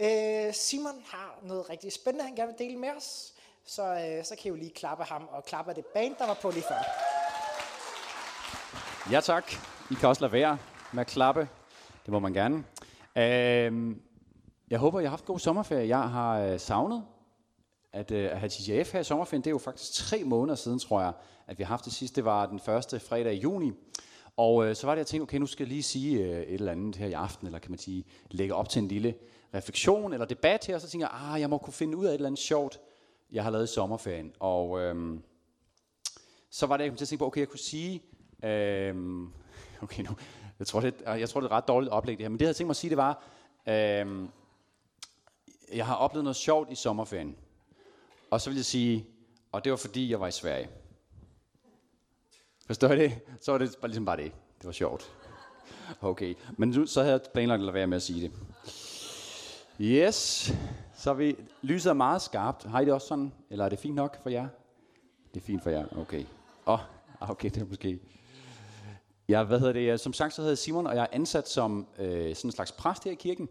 Øh, Simon har noget rigtig spændende, han gerne vil dele med os. Så, øh, så kan I jo lige klappe ham og klappe det band, der var på lige før. Ja tak. I kan også lade være med at klappe. Det må man gerne. Øh, jeg håber, jeg har haft god sommerferie. Jeg har øh, savnet at, øh, at have TGF her i sommerferien. Det er jo faktisk tre måneder siden, tror jeg, at vi har haft det sidste. Det var den første fredag i juni. Og øh, så var det, jeg tænkte, okay, nu skal jeg lige sige øh, et eller andet her i aften, eller kan man sige, lægge op til en lille refleksion eller debat her, og så tænker jeg, ah, jeg må kunne finde ud af et eller andet sjovt, jeg har lavet i sommerferien. Og øh, så var det, jeg kom til at tænke på, okay, jeg kunne sige, øh, okay nu, jeg tror, det, øh, jeg tror, det er et ret dårligt oplæg det her, men det, jeg havde tænkt mig at sige, det var, øh, jeg har oplevet noget sjovt i sommerferien. Og så vil jeg sige, og det var fordi, jeg var i Sverige. Forstår I det? Så var det bare ligesom bare det. Det var sjovt. Okay, men nu, så havde jeg planlagt at lade være med at sige det. Yes, så vi, lyset er meget skarpt. Har I det også sådan, eller er det fint nok for jer? Det er fint for jer, okay. Åh, oh, okay, det er måske... Ja, hvad hedder det? Som sagt, så hedder jeg Simon, og jeg er ansat som øh, sådan en slags præst her i kirken.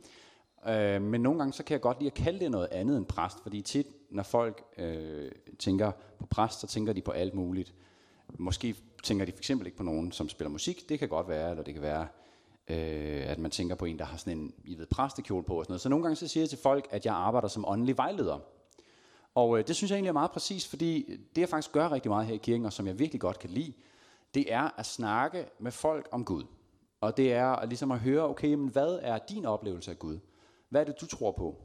Øh, men nogle gange, så kan jeg godt lide at kalde det noget andet end præst, fordi tit, når folk øh, tænker på præst, så tænker de på alt muligt. Måske tænker de for eksempel ikke på nogen, som spiller musik. Det kan godt være, eller det kan være, øh, at man tænker på en, der har sådan en, I ved, præstekjole på og sådan noget. Så nogle gange så siger jeg til folk, at jeg arbejder som åndelig vejleder. Og øh, det synes jeg egentlig er meget præcis, fordi det jeg faktisk gør rigtig meget her i kirken, og som jeg virkelig godt kan lide, det er at snakke med folk om Gud. Og det er at, ligesom at høre, okay, men hvad er din oplevelse af Gud? Hvad er det, du tror på?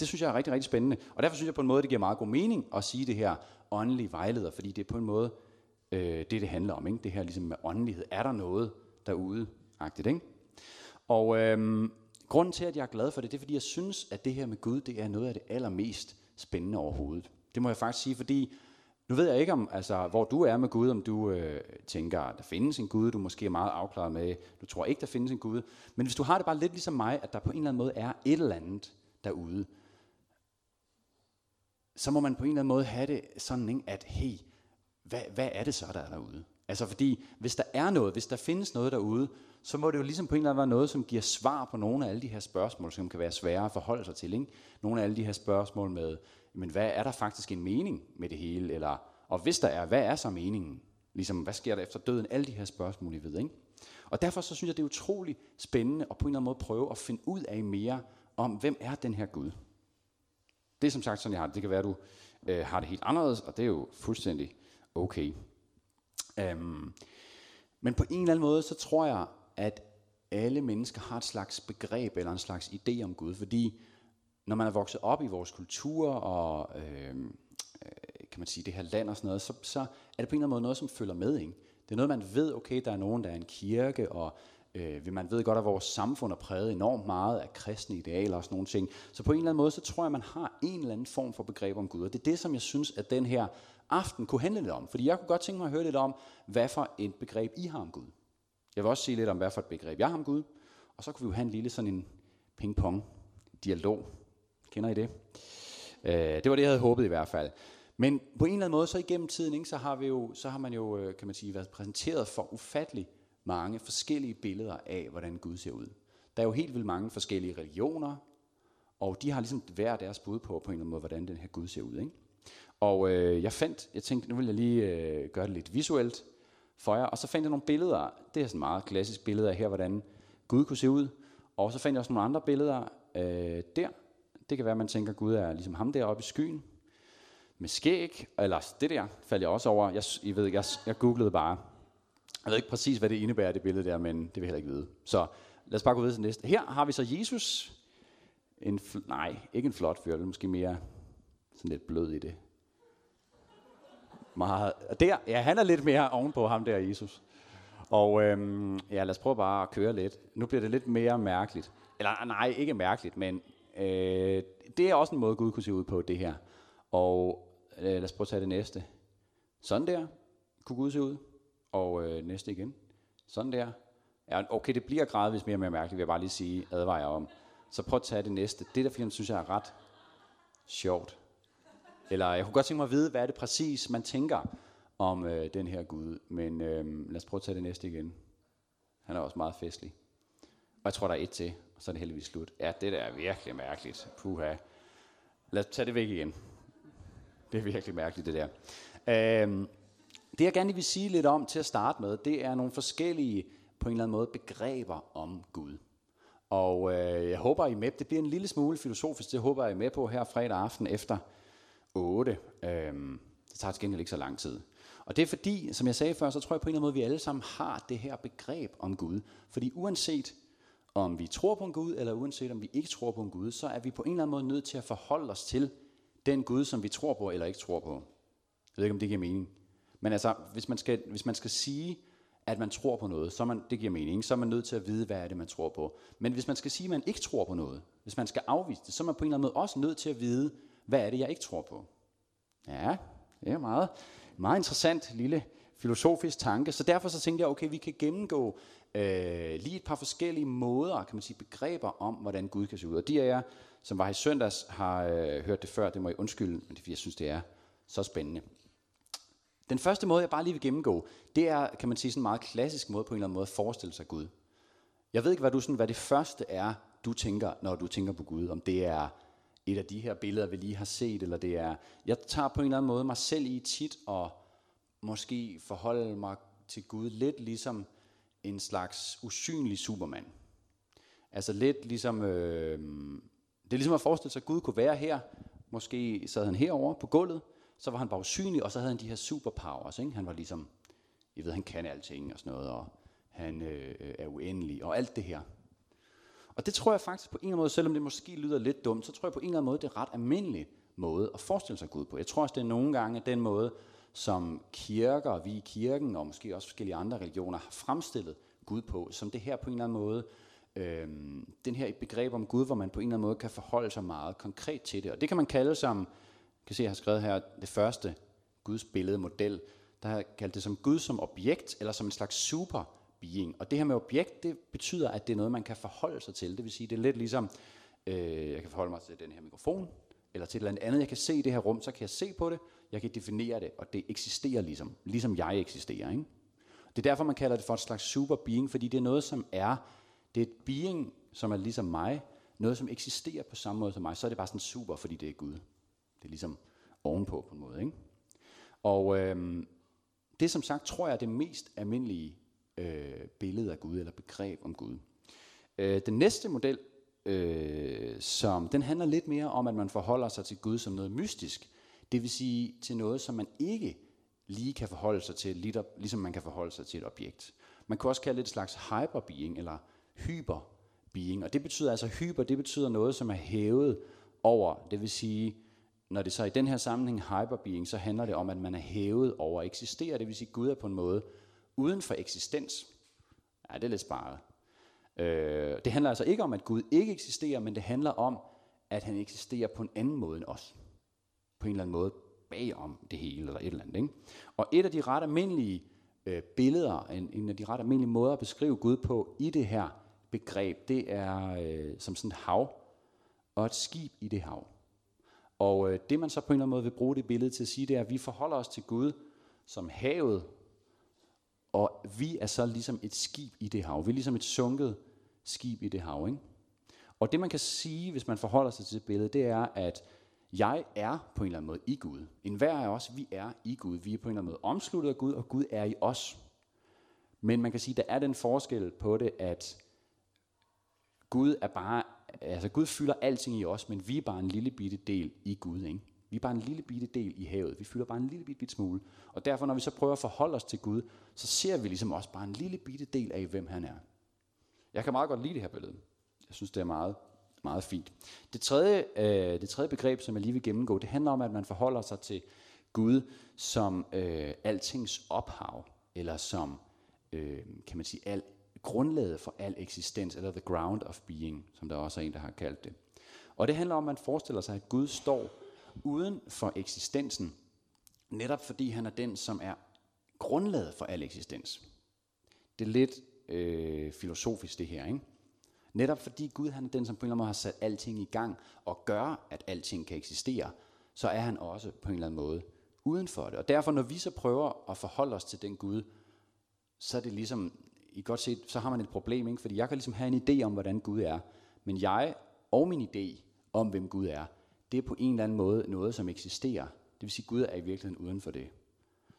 Det synes jeg er rigtig, rigtig spændende. Og derfor synes jeg på en måde, det giver meget god mening at sige det her åndelige vejleder, fordi det er på en måde øh, det, det handler om. Ikke? Det her ligesom med åndelighed. Er der noget derude? Agtigt, ikke? Og øh, grunden til, at jeg er glad for det, det er, fordi jeg synes, at det her med Gud, det er noget af det allermest spændende overhovedet. Det må jeg faktisk sige, fordi nu ved jeg ikke, om, altså, hvor du er med Gud, om du øh, tænker, at der findes en Gud, du måske er meget afklaret med, du tror ikke, der findes en Gud. Men hvis du har det bare lidt ligesom mig, at der på en eller anden måde er et eller andet derude, så må man på en eller anden måde have det sådan, ikke, at hey, hvad, hvad er det så, der er derude? Altså fordi, hvis der er noget, hvis der findes noget derude, så må det jo ligesom på en eller anden måde være noget, som giver svar på nogle af alle de her spørgsmål, som kan være svære at forholde sig til. Ikke? Nogle af alle de her spørgsmål med, men hvad er der faktisk en mening med det hele? Eller, og hvis der er, hvad er så meningen? Ligesom, hvad sker der efter døden? Alle de her spørgsmål, I ved. Ikke? Og derfor så synes jeg, det er utrolig spændende at på en eller anden måde prøve at finde ud af mere om, hvem er den her Gud? Det er som sagt sådan, jeg har det. Det kan være, at du øh, har det helt anderledes, og det er jo fuldstændig okay. Øhm, men på en eller anden måde, så tror jeg, at alle mennesker har et slags begreb eller en slags idé om Gud, fordi når man er vokset op i vores kultur og øhm, øh, kan man sige det her land og sådan noget, så, så er det på en eller anden måde noget, som følger med. Ikke? Det er noget, man ved, okay, der er nogen, der er en kirke, og øh, man ved godt, at vores samfund er præget enormt meget af kristne idealer og sådan nogle ting. Så på en eller anden måde, så tror jeg, man har en eller anden form for begreb om Gud, og det er det, som jeg synes, at den her aften kunne handle lidt om. Fordi jeg kunne godt tænke mig at høre lidt om, hvad for et begreb I har om Gud. Jeg vil også sige lidt om, hvad for et begreb jeg har om Gud. Og så kunne vi jo have en lille sådan en ping-pong dialog. Kender I det? Øh, det var det, jeg havde håbet i hvert fald. Men på en eller anden måde, så igennem tiden, ikke, så, har vi jo, så har man jo, øh, kan man sige, været præsenteret for ufattelig mange forskellige billeder af, hvordan Gud ser ud. Der er jo helt vildt mange forskellige religioner, og de har ligesom hver deres bud på, på en eller anden måde, hvordan den her Gud ser ud. Ikke? Og øh, jeg fandt, jeg tænkte, nu vil jeg lige øh, gøre det lidt visuelt for jer. Og så fandt jeg nogle billeder. Det er sådan meget klassisk billede af her, hvordan Gud kunne se ud. Og så fandt jeg også nogle andre billeder øh, der. Det kan være, at man tænker, at Gud er ligesom ham deroppe i skyen. Med skæg, eller det der faldt jeg også over. Jeg, I ved, jeg, jeg googlede bare. Jeg ved ikke præcis, hvad det indebærer, det billede der, men det vil jeg heller ikke vide. Så lad os bare gå videre til næste. Her har vi så Jesus. En, nej, ikke en flot fyr, det er måske mere sådan lidt blød i det. Meget. Der, ja, han er lidt mere ovenpå ham der, Jesus. Og øhm, ja, lad os prøve bare at køre lidt. Nu bliver det lidt mere mærkeligt. Eller nej, ikke mærkeligt, men øh, det er også en måde, Gud kunne se ud på, det her. Og øh, lad os prøve at tage det næste. Sådan der kunne Gud se ud. Og øh, næste igen. Sådan der. Ja, okay, det bliver gradvist mere og mere mærkeligt, vil jeg bare lige sige, advarer jeg om. Så prøv at tage det næste. Det der film, synes jeg er ret sjovt. Eller jeg kunne godt tænke mig at vide, hvad er det præcis, man tænker om øh, den her Gud. Men øh, lad os prøve at tage det næste igen. Han er også meget festlig. Og jeg tror, der er et til. og så er det heldigvis slut. Ja, det der er virkelig mærkeligt. Puha. Lad os tage det væk igen. Det er virkelig mærkeligt, det der. Øh, det jeg gerne vil sige lidt om til at starte med, det er nogle forskellige, på en eller anden måde, begreber om Gud. Og øh, jeg håber, I er med. Det bliver en lille smule filosofisk, det håber jeg, I er med på her fredag aften efter 8. Øhm, det tager til gengæld ikke så lang tid. Og det er fordi, som jeg sagde før, så tror jeg på en eller anden måde, vi alle sammen har det her begreb om Gud. Fordi uanset om vi tror på en Gud, eller uanset om vi ikke tror på en Gud, så er vi på en eller anden måde nødt til at forholde os til den Gud, som vi tror på eller ikke tror på. Jeg ved ikke, om det giver mening. Men altså, hvis man skal, hvis man skal sige, at man tror på noget, så man, det giver mening, så er man nødt til at vide, hvad er det, man tror på. Men hvis man skal sige, at man ikke tror på noget, hvis man skal afvise det, så er man på en eller anden måde også nødt til at vide, hvad er det, jeg ikke tror på. Ja, det er meget, meget interessant lille filosofisk tanke. Så derfor så tænkte jeg, okay, vi kan gennemgå øh, lige et par forskellige måder, kan man sige, begreber om, hvordan Gud kan se ud. Og de af jer, som var i søndags, har øh, hørt det før, det må jeg undskylde, men det jeg synes, det er så spændende. Den første måde, jeg bare lige vil gennemgå, det er, kan man sige, sådan en meget klassisk måde på en eller anden måde at forestille sig Gud. Jeg ved ikke, hvad, du sådan, hvad det første er, du tænker, når du tænker på Gud. Om det er et af de her billeder, vi lige har set, eller det er... Jeg tager på en eller anden måde mig selv i tit og måske forholde mig til Gud lidt ligesom en slags usynlig supermand. Altså lidt ligesom... Øh, det er ligesom at forestille sig, at Gud kunne være her. Måske sad han herover på gulvet, så var han bare usynlig, og så havde han de her superpowers. Ikke? Han var ligesom, jeg ved, han kan alting og sådan noget, og han øh, er uendelig, og alt det her. Og det tror jeg faktisk på en eller anden måde, selvom det måske lyder lidt dumt, så tror jeg på en eller anden måde, det er ret almindelig måde at forestille sig Gud på. Jeg tror også, det er nogle gange den måde, som kirker, vi i kirken, og måske også forskellige andre religioner, har fremstillet Gud på, som det her på en eller anden måde, øh, den her begreb om Gud, hvor man på en eller anden måde kan forholde sig meget konkret til det. Og det kan man kalde som kan se, jeg har skrevet her det første Guds billede model, der har kaldt det som Gud som objekt, eller som en slags super being. Og det her med objekt, det betyder, at det er noget, man kan forholde sig til. Det vil sige, det er lidt ligesom, øh, jeg kan forholde mig til den her mikrofon, eller til et eller andet. Jeg kan se i det her rum, så kan jeg se på det, jeg kan definere det, og det eksisterer ligesom, ligesom jeg eksisterer. Ikke? Det er derfor, man kalder det for et slags super being, fordi det er noget, som er, det er et being, som er ligesom mig, noget, som eksisterer på samme måde som mig, så er det bare sådan super, fordi det er Gud. Det er ligesom ovenpå på en måde. Ikke? Og øhm, det som sagt, tror jeg er det mest almindelige øh, billede af Gud, eller begreb om Gud. Øh, den næste model, øh, som, den handler lidt mere om, at man forholder sig til Gud som noget mystisk. Det vil sige til noget, som man ikke lige kan forholde sig til, ligesom man kan forholde sig til et objekt. Man kan også kalde det et slags hyperbeing, eller hyperbeing. Og det betyder altså, hyper, det betyder noget, som er hævet over, det vil sige, når det så i den her sammenhæng hyperbeing, så handler det om, at man er hævet over at eksistere. Det vil sige, at Gud er på en måde uden for eksistens. Ja, det er lidt sparet. Øh, det handler altså ikke om, at Gud ikke eksisterer, men det handler om, at han eksisterer på en anden måde end os. På en eller anden måde bagom det hele, eller et eller andet. Ikke? Og et af de ret almindelige øh, billeder, en, en af de ret almindelige måder at beskrive Gud på i det her begreb, det er øh, som sådan et hav, og et skib i det hav. Og øh, det man så på en eller anden måde vil bruge det billede til at sige, det er, at vi forholder os til Gud som havet, og vi er så ligesom et skib i det hav. Vi er ligesom et sunket skib i det hav. Ikke? Og det man kan sige, hvis man forholder sig til det billede, det er, at jeg er på en eller anden måde i Gud. En hver af os, vi er i Gud. Vi er på en eller anden måde omsluttet af Gud, og Gud er i os. Men man kan sige, at der er den forskel på det, at Gud er bare altså Gud fylder alting i os, men vi er bare en lille bitte del i Gud. Ikke? Vi er bare en lille bitte del i havet. Vi fylder bare en lille bitte, bitte smule. Og derfor, når vi så prøver at forholde os til Gud, så ser vi ligesom også bare en lille bitte del af, hvem han er. Jeg kan meget godt lide det her billede. Jeg synes, det er meget, meget fint. Det tredje, øh, det tredje begreb, som jeg lige vil gennemgå, det handler om, at man forholder sig til Gud som øh, altings ophav, eller som, øh, kan man sige, al grundlaget for al eksistens, eller the ground of being, som der også er en, der har kaldt det. Og det handler om, at man forestiller sig, at Gud står uden for eksistensen, netop fordi han er den, som er grundlaget for al eksistens. Det er lidt øh, filosofisk det her, ikke? Netop fordi Gud han er den, som på en eller anden måde har sat alting i gang og gør, at alting kan eksistere, så er han også på en eller anden måde uden for det. Og derfor, når vi så prøver at forholde os til den Gud, så er det ligesom i godt set, så har man et problem, ikke? fordi jeg kan ligesom have en idé om, hvordan Gud er, Men jeg og min idé om, hvem Gud er, det er på en eller anden måde noget, som eksisterer. Det vil sige, at Gud er i virkeligheden uden for det.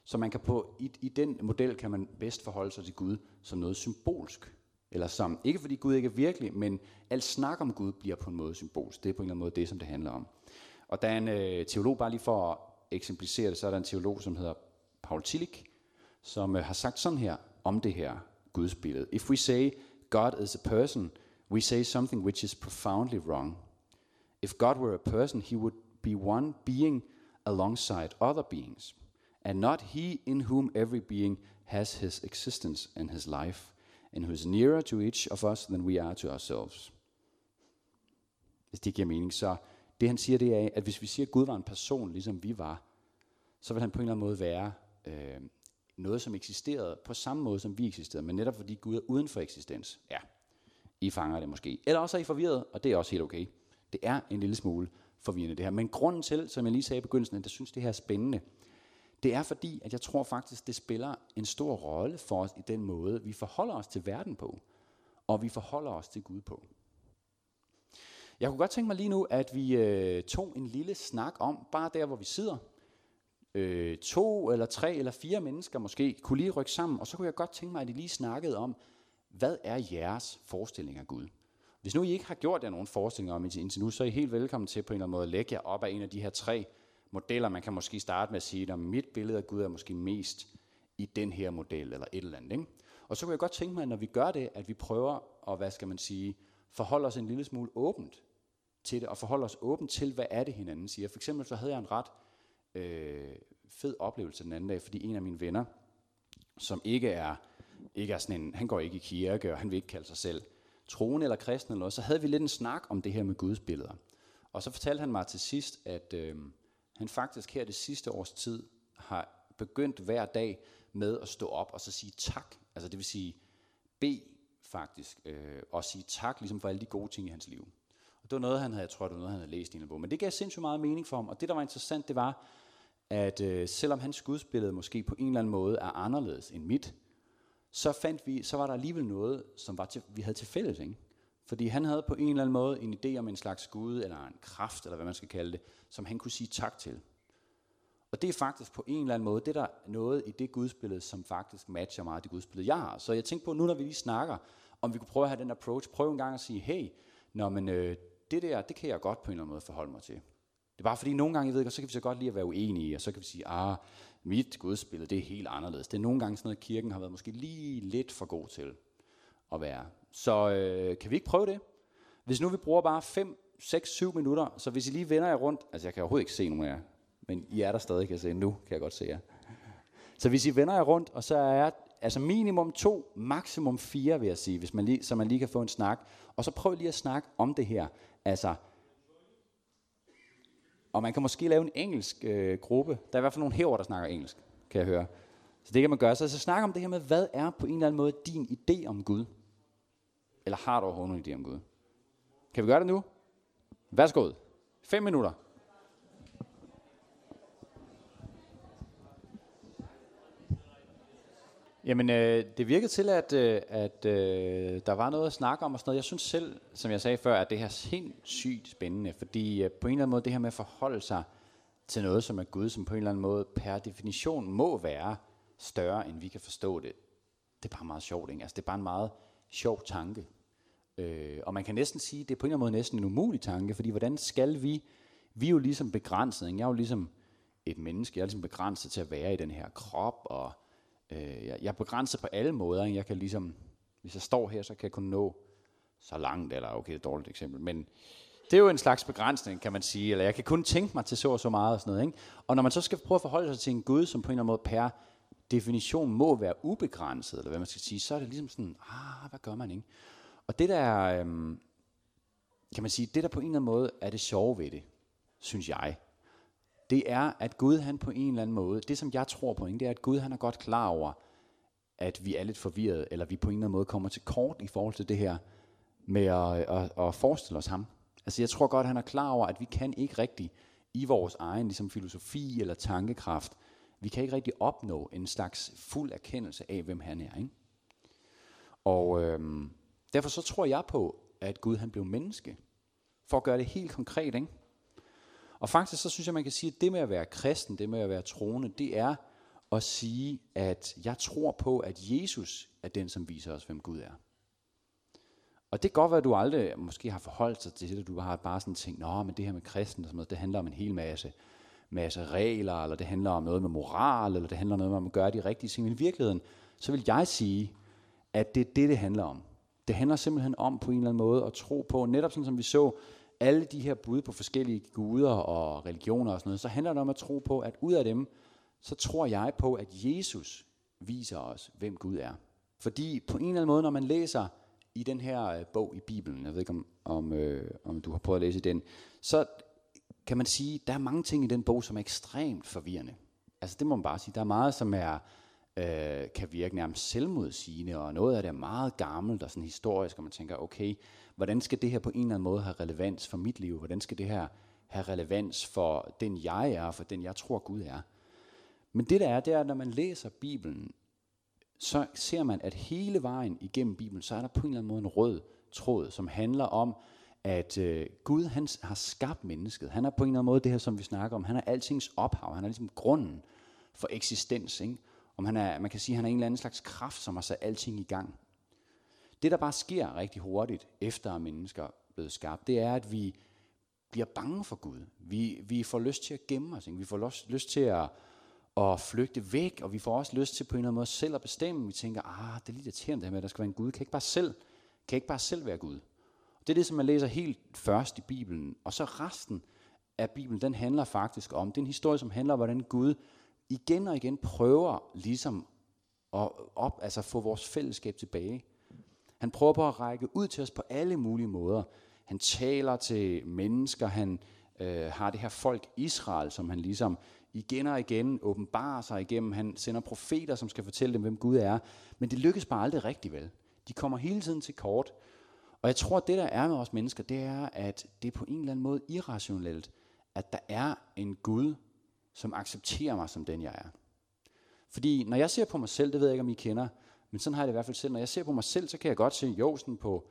Så man kan på, i, i den model kan man bedst forholde sig til Gud som noget symbolsk. Eller som, ikke fordi Gud ikke er virkelig, men alt snak om Gud bliver på en måde symbolsk. Det er på en eller anden måde det, som det handler om. Og der er en øh, teolog, bare lige for at eksemplificere det, så er der en teolog, som hedder Paul Tillich, som øh, har sagt sådan her om det her Guds billede. If we say God is a person, we say something which is profoundly wrong. If God were a person, he would be one being alongside other beings, and not he in whom every being has his existence and his life, and who is nearer to each of us than we are to ourselves. Hvis det giver mening, så det han siger, det er, at hvis vi siger, at Gud var en person, ligesom vi var, så vil han på en eller anden måde være øh, noget, som eksisterede på samme måde, som vi eksisterede, men netop fordi Gud er uden for eksistens. Ja, I fanger det måske. Eller også er I forvirret, og det er også helt okay. Det er en lille smule forvirrende det her. Men grunden til, som jeg lige sagde i begyndelsen, at jeg synes, det her er spændende, det er fordi, at jeg tror faktisk, det spiller en stor rolle for os i den måde, vi forholder os til verden på, og vi forholder os til Gud på. Jeg kunne godt tænke mig lige nu, at vi øh, tog en lille snak om, bare der hvor vi sidder, øh, to eller tre eller fire mennesker måske, kunne lige rykke sammen, og så kunne jeg godt tænke mig, at I lige snakkede om, hvad er jeres forestilling af Gud? Hvis nu I ikke har gjort jer nogen forestillinger om indtil nu, så er I helt velkommen til på en eller anden måde at lægge jer op af en af de her tre modeller. Man kan måske starte med at sige, at mit billede af Gud er måske mest i den her model, eller et eller andet. Ikke? Og så kunne jeg godt tænke mig, at når vi gør det, at vi prøver at, hvad skal man sige, forholde os en lille smule åbent til det, og forholde os åbent til, hvad er det hinanden siger. For eksempel så havde jeg en ret øh, fed oplevelse den anden dag, fordi en af mine venner, som ikke er, ikke er sådan en, han går ikke i kirke, og han vil ikke kalde sig selv troende eller kristen eller noget, så havde vi lidt en snak om det her med Guds billeder. Og så fortalte han mig til sidst, at øh, han faktisk her det sidste års tid har begyndt hver dag med at stå op og så sige tak. Altså det vil sige, bede faktisk, øh, og sige tak ligesom for alle de gode ting i hans liv. Og det var noget, han havde, jeg tror, det var noget, han havde læst i en bog. Men det gav sindssygt meget mening for ham. Og det, der var interessant, det var, at øh, selvom hans gudsbillede måske på en eller anden måde er anderledes end mit, så fandt vi, så var der alligevel noget, som var til, vi havde til fælles. Ikke? Fordi han havde på en eller anden måde en idé om en slags Gud, eller en kraft, eller hvad man skal kalde det, som han kunne sige tak til. Og det er faktisk på en eller anden måde, det er der noget i det gudsbillede, som faktisk matcher meget det gudsbillede, jeg har. Så jeg tænkte på, nu når vi lige snakker, om vi kunne prøve at have den approach, prøve en gang at sige, hey, når men, øh, det der, det kan jeg godt på en eller anden måde forholde mig til. Det er bare fordi, nogle gange, jeg ved så kan vi så godt lide at være uenige, og så kan vi sige, ah, mit gudsbillede, det er helt anderledes. Det er nogle gange sådan noget, kirken har været måske lige lidt for god til at være. Så øh, kan vi ikke prøve det? Hvis nu vi bruger bare 5, 6, 7 minutter, så hvis I lige vender jer rundt, altså jeg kan overhovedet ikke se nogen af jer, men I er der stadig, kan jeg se. Nu kan jeg godt se jer. Så hvis I vender jer rundt, og så er altså minimum to, maksimum fire, vil jeg sige, hvis man lige, så man lige kan få en snak. Og så prøv lige at snakke om det her. Altså, og man kan måske lave en engelsk øh, gruppe. Der er i hvert fald nogle herover, der snakker engelsk, kan jeg høre. Så det kan man gøre. Så, så snak om det her med, hvad er på en eller anden måde din idé om Gud? Eller har du overhovedet nogen idé om Gud? Kan vi gøre det nu? Værsgo. Fem minutter. Jamen, øh, det virkede til, at, øh, at øh, der var noget at snakke om og sådan noget. Jeg synes selv, som jeg sagde før, at det her er sindssygt spændende, fordi øh, på en eller anden måde, det her med at forholde sig til noget, som er Gud, som på en eller anden måde per definition må være større, end vi kan forstå det, det er bare meget sjovt. Ikke? Altså, det er bare en meget sjov tanke. Øh, og man kan næsten sige, det er på en eller anden måde næsten en umulig tanke, fordi hvordan skal vi, vi er jo ligesom begrænset, ikke? jeg er jo ligesom et menneske, jeg er ligesom begrænset til at være i den her krop, og Øh, jeg, jeg er begrænset på alle måder. Ikke? Jeg kan ligesom, hvis jeg står her, så kan jeg kun nå så langt, eller okay, det er et dårligt eksempel, men det er jo en slags begrænsning, kan man sige, eller jeg kan kun tænke mig til så og så meget og sådan noget. Ikke? Og når man så skal prøve at forholde sig til en Gud, som på en eller anden måde per definition må være ubegrænset, eller hvad man skal sige, så er det ligesom sådan, ah, hvad gør man, ikke? Og det der, øhm, kan man sige, det der på en eller anden måde er det sjove ved det, synes jeg, det er, at Gud han på en eller anden måde, det som jeg tror på, ikke, det er, at Gud han er godt klar over, at vi er lidt forvirret, eller vi på en eller anden måde kommer til kort i forhold til det her med at, at, at forestille os ham. Altså jeg tror godt, han er klar over, at vi kan ikke rigtig i vores egen ligesom filosofi eller tankekraft, vi kan ikke rigtig opnå en slags fuld erkendelse af, hvem han er. Ikke? Og øhm, derfor så tror jeg på, at Gud han blev menneske. For at gøre det helt konkret, ikke? Og faktisk så synes jeg, man kan sige, at det med at være kristen, det med at være troende, det er at sige, at jeg tror på, at Jesus er den, som viser os, hvem Gud er. Og det kan godt være, at du aldrig måske har forholdt sig til det, at du har bare sådan tænkt, nå, men det her med kristen og sådan noget, det handler om en hel masse, masse regler, eller det handler om noget med moral, eller det handler om noget med at gøre de rigtige ting. Men i virkeligheden, så vil jeg sige, at det er det, det handler om. Det handler simpelthen om på en eller anden måde at tro på, netop sådan som vi så alle de her bud på forskellige guder og religioner og sådan noget, så handler det om at tro på, at ud af dem, så tror jeg på, at Jesus viser os, hvem Gud er. Fordi på en eller anden måde, når man læser i den her øh, bog i Bibelen, jeg ved ikke om, om, øh, om du har prøvet at læse den, så kan man sige, der er mange ting i den bog, som er ekstremt forvirrende. Altså det må man bare sige. Der er meget, som er, øh, kan virke nærmest selvmodsigende, og noget af det er meget gammelt og sådan historisk, og man tænker, okay, hvordan skal det her på en eller anden måde have relevans for mit liv? Hvordan skal det her have relevans for den jeg er, for den jeg tror Gud er? Men det der er, det er, at når man læser Bibelen, så ser man, at hele vejen igennem Bibelen, så er der på en eller anden måde en rød tråd, som handler om, at øh, Gud han har skabt mennesket. Han er på en eller anden måde det her, som vi snakker om. Han er altings ophav. Han er ligesom grunden for eksistens. Ikke? Om han er, man kan sige, at han er en eller anden slags kraft, som har sat alting i gang. Det, der bare sker rigtig hurtigt, efter at mennesker er blevet skabt, det er, at vi bliver bange for Gud. Vi, vi får lyst til at gemme os. Ikke? Vi får lyst, lyst til at, at flygte væk, og vi får også lyst til på en eller anden måde selv at bestemme. Vi tænker, ah, det er lidt irriterende det her med, at der skal være en Gud. Kan ikke bare selv, kan ikke bare selv være Gud? Det er det, som man læser helt først i Bibelen. Og så resten af Bibelen, den handler faktisk om, det er en historie, som handler om, hvordan Gud igen og igen prøver ligesom at op, altså få vores fællesskab tilbage. Han prøver på at række ud til os på alle mulige måder. Han taler til mennesker, han øh, har det her folk Israel, som han ligesom igen og igen åbenbarer sig igennem. Han sender profeter, som skal fortælle dem, hvem Gud er. Men det lykkes bare aldrig rigtig vel. De kommer hele tiden til kort. Og jeg tror, at det der er med os mennesker, det er, at det er på en eller anden måde irrationelt, at der er en Gud, som accepterer mig som den, jeg er. Fordi når jeg ser på mig selv, det ved jeg ikke, om I kender, men sådan har jeg det i hvert fald selv. Når jeg ser på mig selv, så kan jeg godt se, jo, sådan på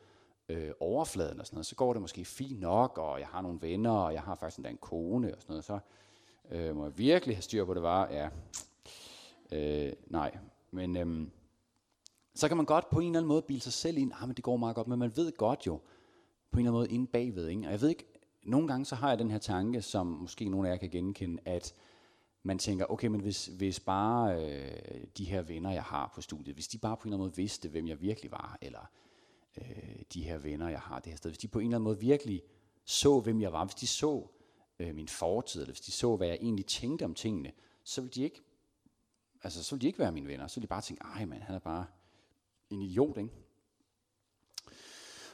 øh, overfladen og sådan noget, så går det måske fint nok, og jeg har nogle venner, og jeg har faktisk endda en kone og sådan noget, så øh, må jeg virkelig have styr på det var, ja, øh, nej, men øh, så kan man godt på en eller anden måde bilde sig selv ind, ah, men det går meget godt, men man ved godt jo, på en eller anden måde inde bagved, ikke? og jeg ved ikke, nogle gange så har jeg den her tanke, som måske nogle af jer kan genkende, at man tænker, okay, men hvis, hvis bare øh, de her venner, jeg har på studiet, hvis de bare på en eller anden måde vidste, hvem jeg virkelig var, eller øh, de her venner, jeg har det her sted, hvis de på en eller anden måde virkelig så, hvem jeg var, hvis de så øh, min fortid, eller hvis de så, hvad jeg egentlig tænkte om tingene, så ville de ikke, altså, så ville de ikke være mine venner, så ville de bare tænke, ej mand, han er bare en idiot, ikke?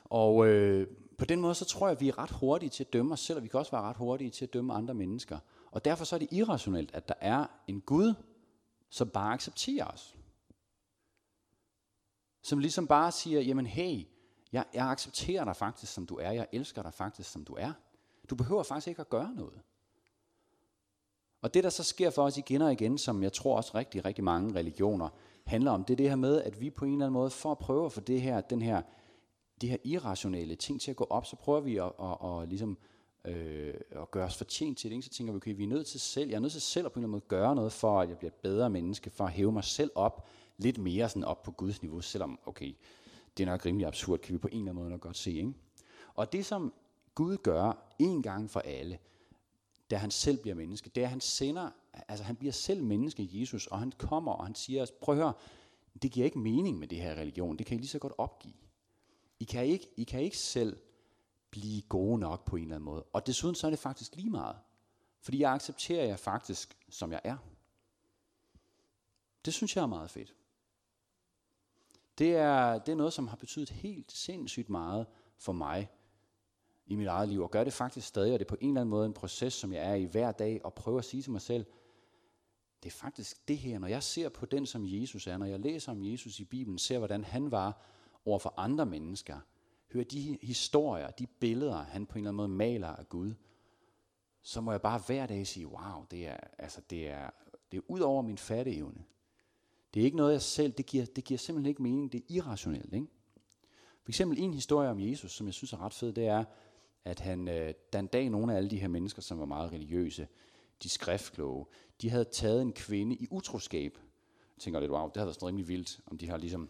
Og øh, på den måde, så tror jeg, at vi er ret hurtige til at dømme os selv, og vi kan også være ret hurtige til at dømme andre mennesker. Og derfor så er det irrationelt, at der er en Gud, som bare accepterer os. Som ligesom bare siger, jamen hey, jeg, jeg accepterer dig faktisk, som du er. Jeg elsker dig faktisk, som du er. Du behøver faktisk ikke at gøre noget. Og det, der så sker for os igen og igen, som jeg tror også rigtig, rigtig mange religioner handler om, det er det her med, at vi på en eller anden måde, for at prøve at få det her, den her, de her irrationelle ting til at gå op, så prøver vi at, at, at, at ligesom øh, og gøre os fortjent til det. Ikke? Så tænker vi, okay, vi er nødt til selv, jeg er nødt til selv at på en eller anden måde gøre noget for, at jeg bliver et bedre menneske, for at hæve mig selv op, lidt mere sådan op på Guds niveau, selvom, okay, det er nok rimelig absurd, kan vi på en eller anden måde nok godt se. Ikke? Og det, som Gud gør en gang for alle, da han selv bliver menneske, det er, at han sender, altså han bliver selv menneske, Jesus, og han kommer, og han siger os, prøv at høre, det giver ikke mening med det her religion, det kan I lige så godt opgive. I kan ikke, I kan ikke selv blive gode nok på en eller anden måde. Og desuden så er det faktisk lige meget. Fordi jeg accepterer jer faktisk, som jeg er. Det synes jeg er meget fedt. Det er, det er noget, som har betydet helt sindssygt meget for mig i mit eget liv, og gør det faktisk stadig, og det er på en eller anden måde en proces, som jeg er i hver dag, og prøver at sige til mig selv, det er faktisk det her, når jeg ser på den, som Jesus er, når jeg læser om Jesus i Bibelen, ser hvordan han var over for andre mennesker, hører de historier, de billeder, han på en eller anden måde maler af Gud, så må jeg bare hver dag sige, wow, det er, altså det er, det er ud over min fatteevne. Det er ikke noget, jeg selv, det giver, det giver simpelthen ikke mening, det er irrationelt. Ikke? For eksempel en historie om Jesus, som jeg synes er ret fed, det er, at han, øh, en dag nogle af alle de her mennesker, som var meget religiøse, de skriftkloge, de havde taget en kvinde i utroskab. Jeg tænker lidt, wow, det havde været sådan rimelig vildt, om de har ligesom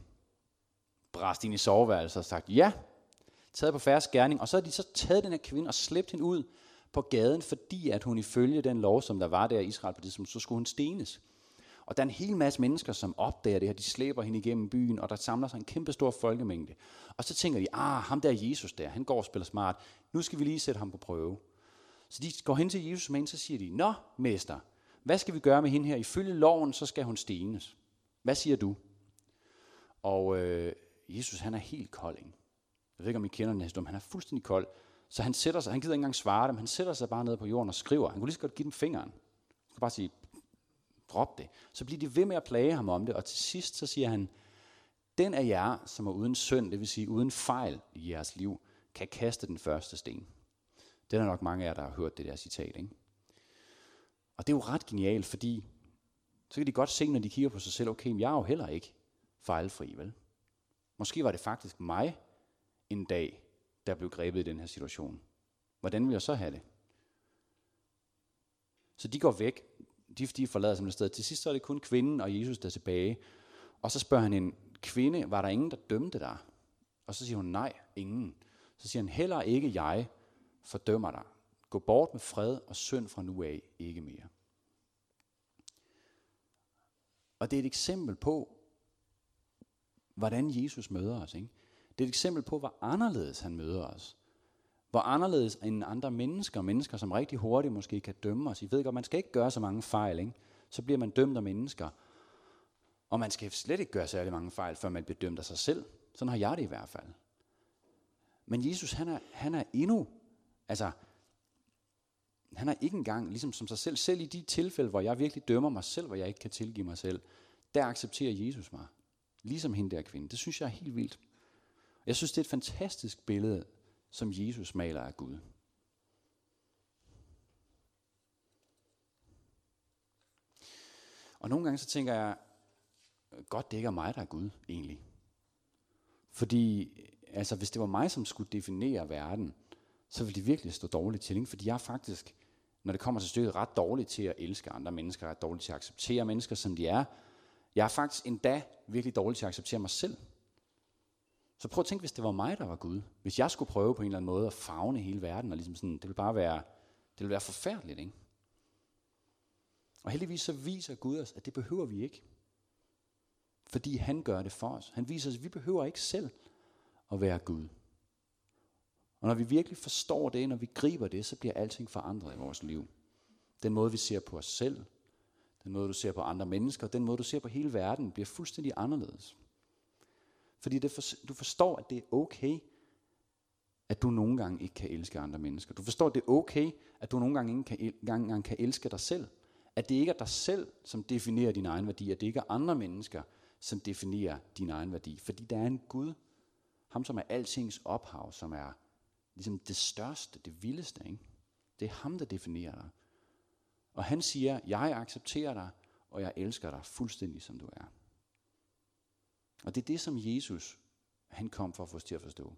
bræst ind i soveværelset og sagt, ja, taget på færre gerning, og så har de så taget den her kvinde og slæbt hende ud på gaden, fordi at hun ifølge den lov, som der var der i Israel på det så skulle hun stenes. Og der er en hel masse mennesker, som opdager det her. De slæber hende igennem byen, og der samler sig en kæmpe stor folkemængde. Og så tænker de, ah, ham der Jesus der, han går og spiller smart. Nu skal vi lige sætte ham på prøve. Så de går hen til Jesus med hende, så siger de, Nå, mester, hvad skal vi gøre med hende her? Ifølge loven, så skal hun stenes. Hvad siger du? Og øh, Jesus, han er helt kold. Jeg ved ikke, om I kender den historie, han er fuldstændig kold. Så han sætter sig, han gider ikke engang svare dem, han sætter sig bare ned på jorden og skriver. Han kunne lige så godt give dem fingeren. Han kunne bare sige, drop det. Så bliver de ved med at plage ham om det, og til sidst så siger han, den af jer, som er uden synd, det vil sige uden fejl i jeres liv, kan kaste den første sten. Det er der nok mange af jer, der har hørt det der citat. Ikke? Og det er jo ret genialt, fordi så kan de godt se, når de kigger på sig selv, okay, men jeg er jo heller ikke fejlfri, vel? Måske var det faktisk mig en dag, der blev grebet i den her situation. Hvordan vil jeg så have det? Så de går væk. De, de forlader simpelthen sted. Til sidst så er det kun kvinden og Jesus, der er tilbage. Og så spørger han en kvinde, var der ingen, der dømte dig? Og så siger hun, nej, ingen. Så siger han, heller ikke jeg fordømmer dig. Gå bort med fred og synd fra nu af, ikke mere. Og det er et eksempel på, hvordan Jesus møder os. Ikke? Det er et eksempel på, hvor anderledes han møder os. Hvor anderledes end andre mennesker, mennesker som rigtig hurtigt måske kan dømme os. I ved godt, man skal ikke gøre så mange fejl, ikke? så bliver man dømt af mennesker. Og man skal slet ikke gøre særlig mange fejl, før man bliver dømt af sig selv. Sådan har jeg det i hvert fald. Men Jesus, han er, han er endnu, altså, han er ikke engang ligesom som sig selv. Selv i de tilfælde, hvor jeg virkelig dømmer mig selv, hvor jeg ikke kan tilgive mig selv, der accepterer Jesus mig. Ligesom hende der kvinde. Det synes jeg er helt vildt. Jeg synes, det er et fantastisk billede, som Jesus maler af Gud. Og nogle gange så tænker jeg, godt det ikke er mig, der er Gud egentlig. Fordi altså, hvis det var mig, som skulle definere verden, så ville det virkelig stå dårligt til. Ikke? Fordi jeg er faktisk, når det kommer til stykket, ret dårlig til at elske andre mennesker, ret dårlig til at acceptere mennesker, som de er. Jeg er faktisk endda virkelig dårlig til at acceptere mig selv. Så prøv at tænke, hvis det var mig, der var Gud. Hvis jeg skulle prøve på en eller anden måde at fagne hele verden, og ligesom sådan, det ville bare være, det ville være forfærdeligt, ikke? Og heldigvis så viser Gud os, at det behøver vi ikke. Fordi han gør det for os. Han viser os, at vi behøver ikke selv at være Gud. Og når vi virkelig forstår det, når vi griber det, så bliver alting forandret i vores liv. Den måde, vi ser på os selv, den måde, du ser på andre mennesker, den måde, du ser på hele verden, bliver fuldstændig anderledes. Fordi det for, du forstår, at det er okay, at du nogle gange ikke kan elske andre mennesker. Du forstår, at det er okay, at du nogle gange ikke kan, gang, gang kan elske dig selv. At det ikke er dig selv, som definerer din egen værdi, at det ikke er andre mennesker, som definerer din egen værdi. Fordi der er en Gud, ham som er altings ophav, som er ligesom det største, det vildeste. Ikke? Det er ham, der definerer dig. Og han siger, jeg accepterer dig, og jeg elsker dig fuldstændig som du er. Og det er det, som Jesus han kom for at få os til at forstå.